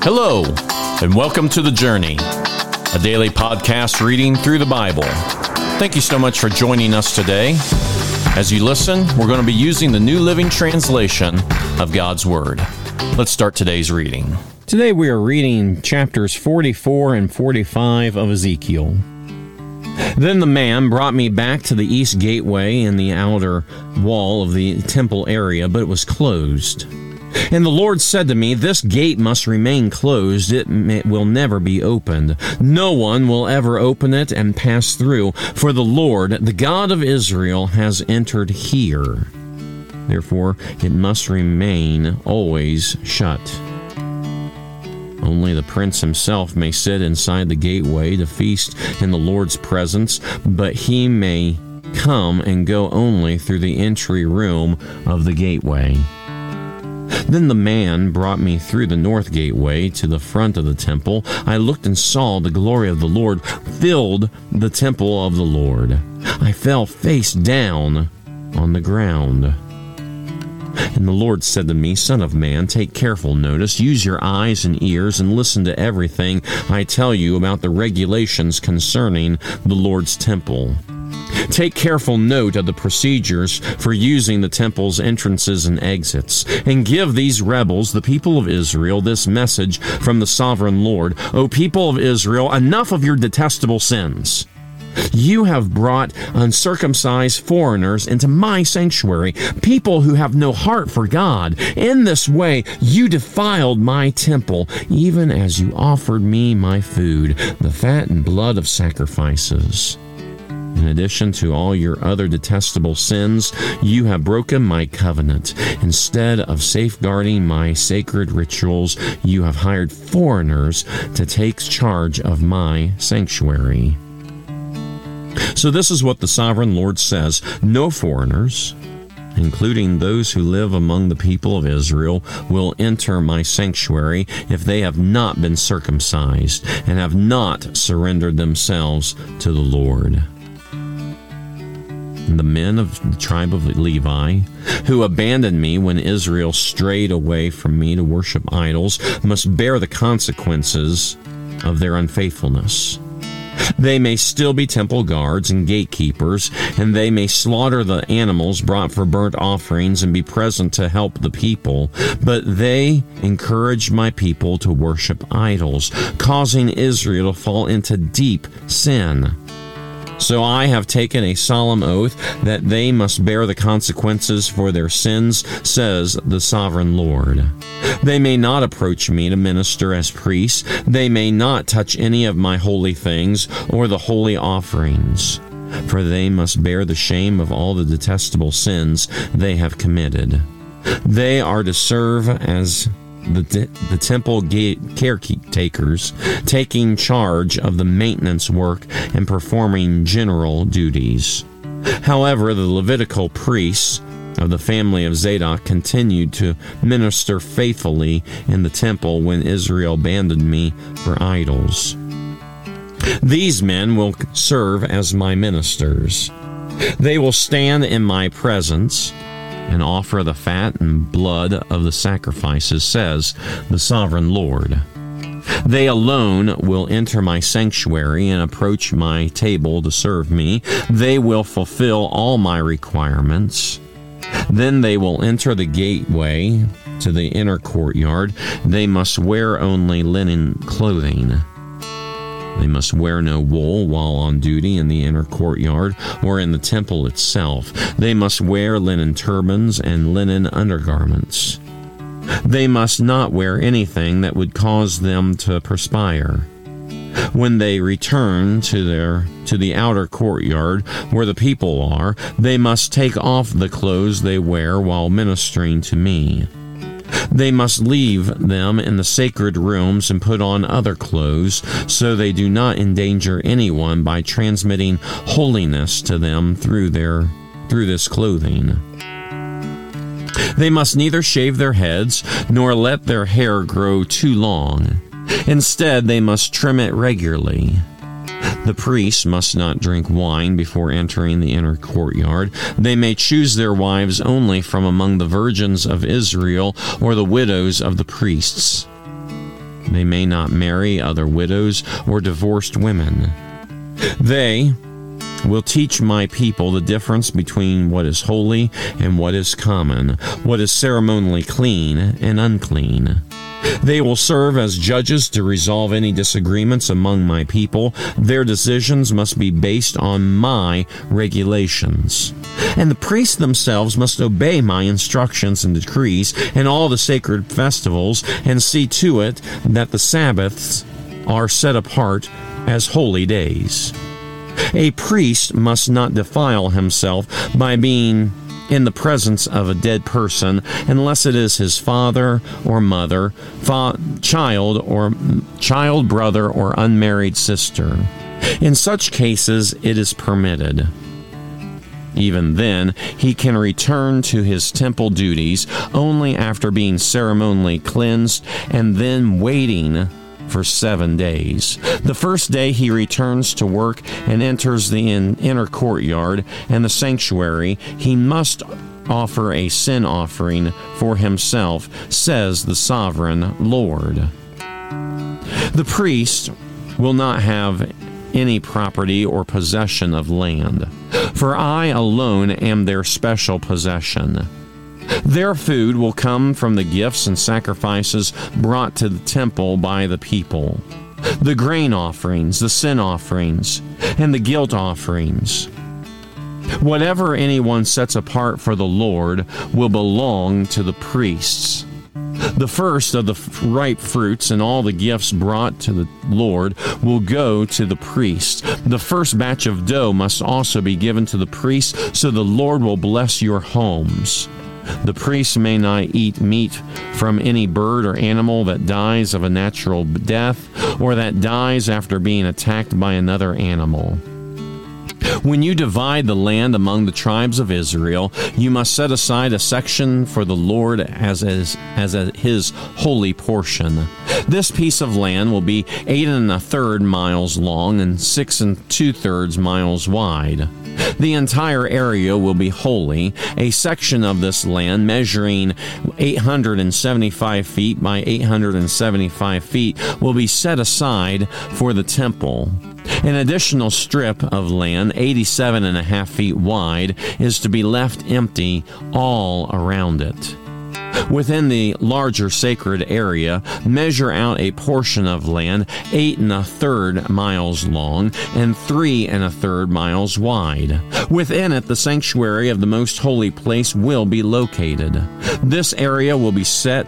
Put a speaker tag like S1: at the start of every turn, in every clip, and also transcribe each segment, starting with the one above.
S1: Hello, and welcome to The Journey, a daily podcast reading through the Bible. Thank you so much for joining us today. As you listen, we're going to be using the New Living Translation of God's Word. Let's start today's reading.
S2: Today we are reading chapters 44 and 45 of Ezekiel. Then the man brought me back to the east gateway in the outer wall of the temple area, but it was closed. And the Lord said to me, This gate must remain closed. It may, will never be opened. No one will ever open it and pass through, for the Lord, the God of Israel, has entered here. Therefore, it must remain always shut. Only the prince himself may sit inside the gateway to feast in the Lord's presence, but he may come and go only through the entry room of the gateway. Then the man brought me through the north gateway to the front of the temple. I looked and saw the glory of the Lord filled the temple of the Lord. I fell face down on the ground. And the Lord said to me, Son of man, take careful notice, use your eyes and ears, and listen to everything I tell you about the regulations concerning the Lord's temple. Take careful note of the procedures for using the temple's entrances and exits, and give these rebels, the people of Israel, this message from the sovereign Lord O people of Israel, enough of your detestable sins. You have brought uncircumcised foreigners into my sanctuary, people who have no heart for God. In this way, you defiled my temple, even as you offered me my food, the fat and blood of sacrifices. In addition to all your other detestable sins, you have broken my covenant. Instead of safeguarding my sacred rituals, you have hired foreigners to take charge of my sanctuary. So, this is what the sovereign Lord says No foreigners, including those who live among the people of Israel, will enter my sanctuary if they have not been circumcised and have not surrendered themselves to the Lord. The men of the tribe of Levi, who abandoned me when Israel strayed away from me to worship idols, must bear the consequences of their unfaithfulness. They may still be temple guards and gatekeepers, and they may slaughter the animals brought for burnt offerings and be present to help the people, but they encourage my people to worship idols, causing Israel to fall into deep sin. So I have taken a solemn oath that they must bear the consequences for their sins, says the sovereign Lord. They may not approach me to minister as priests. They may not touch any of my holy things or the holy offerings, for they must bear the shame of all the detestable sins they have committed. They are to serve as the, the temple gate caretakers taking charge of the maintenance work and performing general duties. However, the Levitical priests of the family of Zadok continued to minister faithfully in the temple when Israel abandoned me for idols. These men will serve as my ministers. They will stand in my presence and offer the fat and blood of the sacrifices, says the sovereign Lord. They alone will enter my sanctuary and approach my table to serve me. They will fulfill all my requirements. Then they will enter the gateway to the inner courtyard. They must wear only linen clothing. They must wear no wool while on duty in the inner courtyard or in the temple itself. They must wear linen turbans and linen undergarments. They must not wear anything that would cause them to perspire. When they return to their to the outer courtyard where the people are, they must take off the clothes they wear while ministering to me. They must leave them in the sacred rooms and put on other clothes, so they do not endanger anyone by transmitting holiness to them through their through this clothing. They must neither shave their heads nor let their hair grow too long. Instead, they must trim it regularly. The priests must not drink wine before entering the inner courtyard. They may choose their wives only from among the virgins of Israel or the widows of the priests. They may not marry other widows or divorced women. They will teach my people the difference between what is holy and what is common, what is ceremonially clean and unclean. They will serve as judges to resolve any disagreements among my people. Their decisions must be based on my regulations. And the priests themselves must obey my instructions and decrees and all the sacred festivals and see to it that the Sabbaths are set apart as holy days. A priest must not defile himself by being in the presence of a dead person unless it is his father or mother, fa- child or child brother or unmarried sister. In such cases it is permitted. Even then, he can return to his temple duties only after being ceremonially cleansed and then waiting for seven days. The first day he returns to work and enters the inner courtyard and the sanctuary, he must offer a sin offering for himself, says the sovereign Lord. The priest will not have any property or possession of land, for I alone am their special possession. Their food will come from the gifts and sacrifices brought to the temple by the people the grain offerings, the sin offerings, and the guilt offerings. Whatever anyone sets apart for the Lord will belong to the priests. The first of the ripe fruits and all the gifts brought to the Lord will go to the priest. The first batch of dough must also be given to the priest, so the Lord will bless your homes. The priest may not eat meat from any bird or animal that dies of a natural death or that dies after being attacked by another animal. When you divide the land among the tribes of Israel, you must set aside a section for the Lord as, as, as a, his holy portion. This piece of land will be eight and a third miles long and six and two thirds miles wide. The entire area will be holy. A section of this land measuring 875 feet by 875 feet will be set aside for the temple. An additional strip of land, 87 and a half feet wide, is to be left empty all around it. Within the larger sacred area, measure out a portion of land eight and a third miles long and three and a third miles wide. Within it, the sanctuary of the most holy place will be located. This area will be set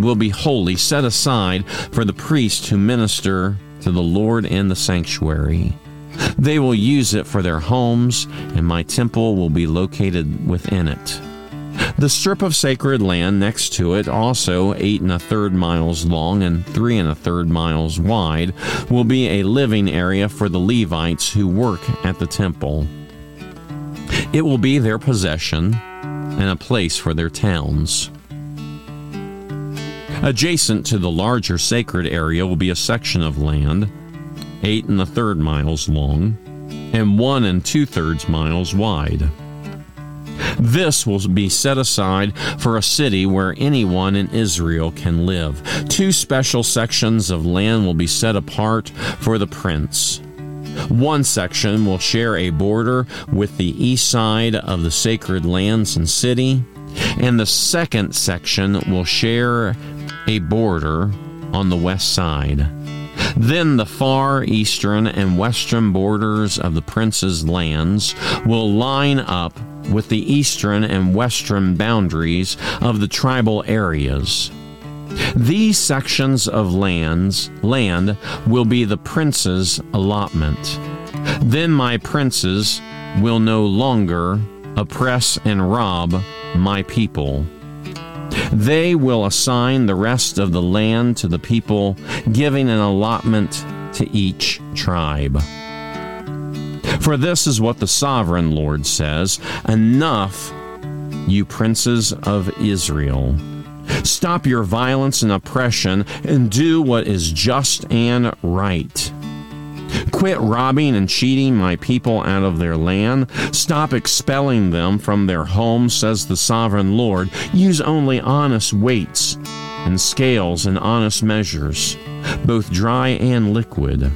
S2: will be wholly set aside for the priests who minister to the Lord in the sanctuary. They will use it for their homes, and my temple will be located within it. The strip of sacred land next to it, also eight and a third miles long and three and a third miles wide, will be a living area for the Levites who work at the temple. It will be their possession and a place for their towns. Adjacent to the larger sacred area will be a section of land, eight and a third miles long, and one and two thirds miles wide. This will be set aside for a city where anyone in Israel can live. Two special sections of land will be set apart for the prince. One section will share a border with the east side of the sacred lands and city, and the second section will share a border on the west side. Then the far eastern and western borders of the prince's lands will line up with the eastern and western boundaries of the tribal areas. These sections of lands land will be the prince's allotment. Then my princes will no longer oppress and rob my people. They will assign the rest of the land to the people, giving an allotment to each tribe. For this is what the sovereign Lord says Enough, you princes of Israel. Stop your violence and oppression and do what is just and right. Quit robbing and cheating my people out of their land. Stop expelling them from their homes, says the sovereign Lord. Use only honest weights and scales and honest measures, both dry and liquid.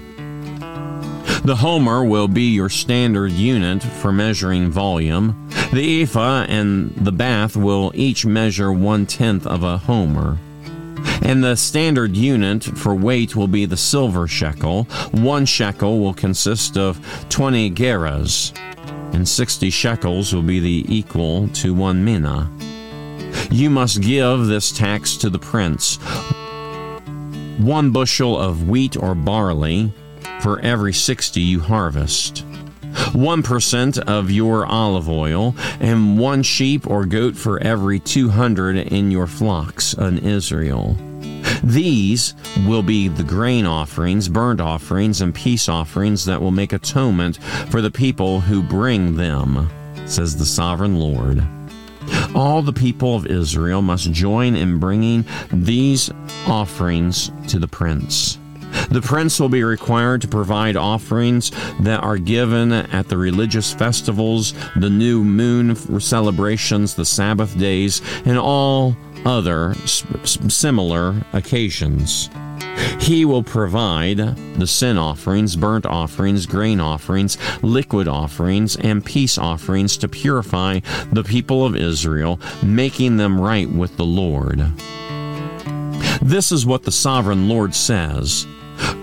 S2: The homer will be your standard unit for measuring volume. The ephah and the bath will each measure one tenth of a homer. And the standard unit for weight will be the silver shekel. One shekel will consist of 20 gerahs, and 60 shekels will be the equal to one mina. You must give this tax to the prince. One bushel of wheat or barley for every 60 you harvest. 1% of your olive oil, and one sheep or goat for every 200 in your flocks in Israel. These will be the grain offerings, burnt offerings, and peace offerings that will make atonement for the people who bring them, says the sovereign Lord. All the people of Israel must join in bringing these offerings to the prince. The prince will be required to provide offerings that are given at the religious festivals, the new moon celebrations, the Sabbath days, and all other similar occasions. He will provide the sin offerings, burnt offerings, grain offerings, liquid offerings, and peace offerings to purify the people of Israel, making them right with the Lord. This is what the sovereign Lord says.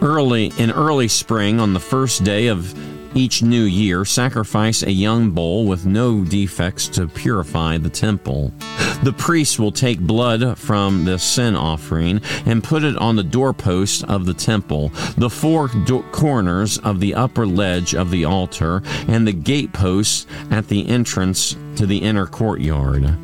S2: Early in early spring, on the first day of each new year, sacrifice a young bull with no defects to purify the temple. The priest will take blood from the sin offering and put it on the doorpost of the temple, the four do- corners of the upper ledge of the altar, and the gateposts at the entrance to the inner courtyard.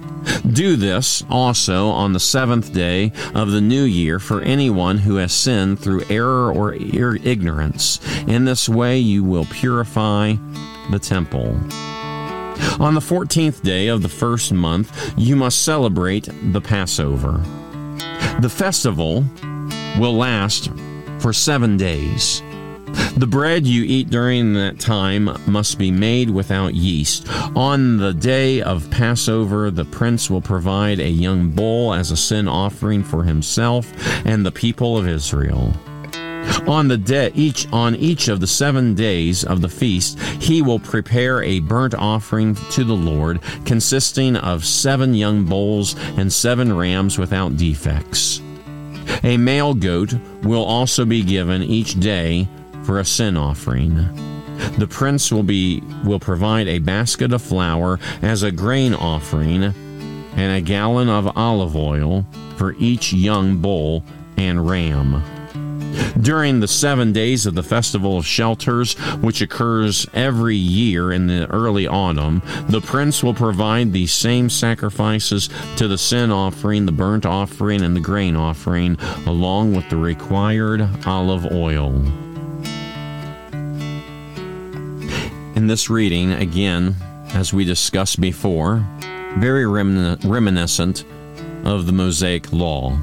S2: Do this also on the seventh day of the new year for anyone who has sinned through error or ignorance. In this way you will purify the temple. On the fourteenth day of the first month, you must celebrate the Passover. The festival will last for seven days. The bread you eat during that time must be made without yeast. On the day of Passover, the prince will provide a young bull as a sin offering for himself and the people of Israel. On the day each on each of the 7 days of the feast, he will prepare a burnt offering to the Lord consisting of 7 young bulls and 7 rams without defects. A male goat will also be given each day for a sin offering. The prince will be will provide a basket of flour as a grain offering and a gallon of olive oil for each young bull and ram. During the seven days of the Festival of Shelters, which occurs every year in the early autumn, the prince will provide these same sacrifices to the sin offering, the burnt offering, and the grain offering, along with the required olive oil. In this reading, again, as we discussed before, very reminiscent of the Mosaic Law.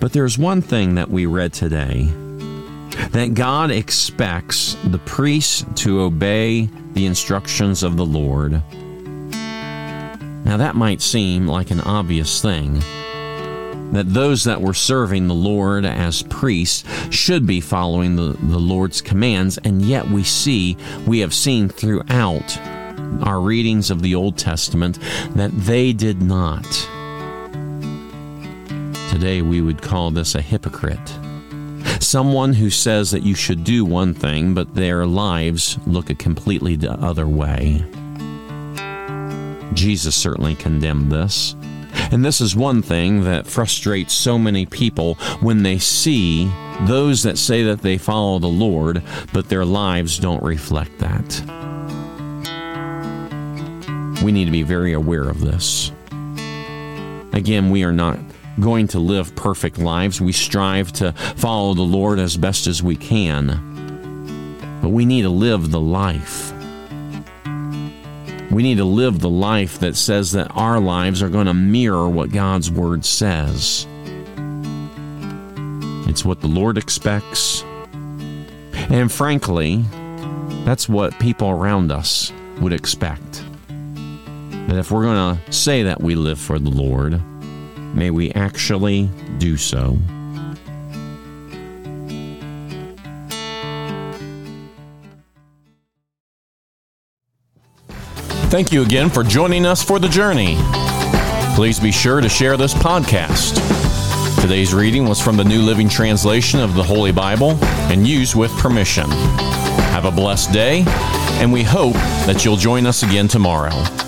S2: But there's one thing that we read today that God expects the priests to obey the instructions of the Lord. Now, that might seem like an obvious thing, that those that were serving the Lord as priests should be following the, the Lord's commands, and yet we see, we have seen throughout our readings of the Old Testament that they did not. Today we would call this a hypocrite. Someone who says that you should do one thing, but their lives look a completely other way. Jesus certainly condemned this. And this is one thing that frustrates so many people when they see those that say that they follow the Lord, but their lives don't reflect that. We need to be very aware of this. Again, we are not going to live perfect lives. We strive to follow the Lord as best as we can. But we need to live the life we need to live the life that says that our lives are going to mirror what God's Word says. It's what the Lord expects. And frankly, that's what people around us would expect. That if we're going to say that we live for the Lord, may we actually do so.
S1: Thank you again for joining us for the journey. Please be sure to share this podcast. Today's reading was from the New Living Translation of the Holy Bible and used with permission. Have a blessed day, and we hope that you'll join us again tomorrow.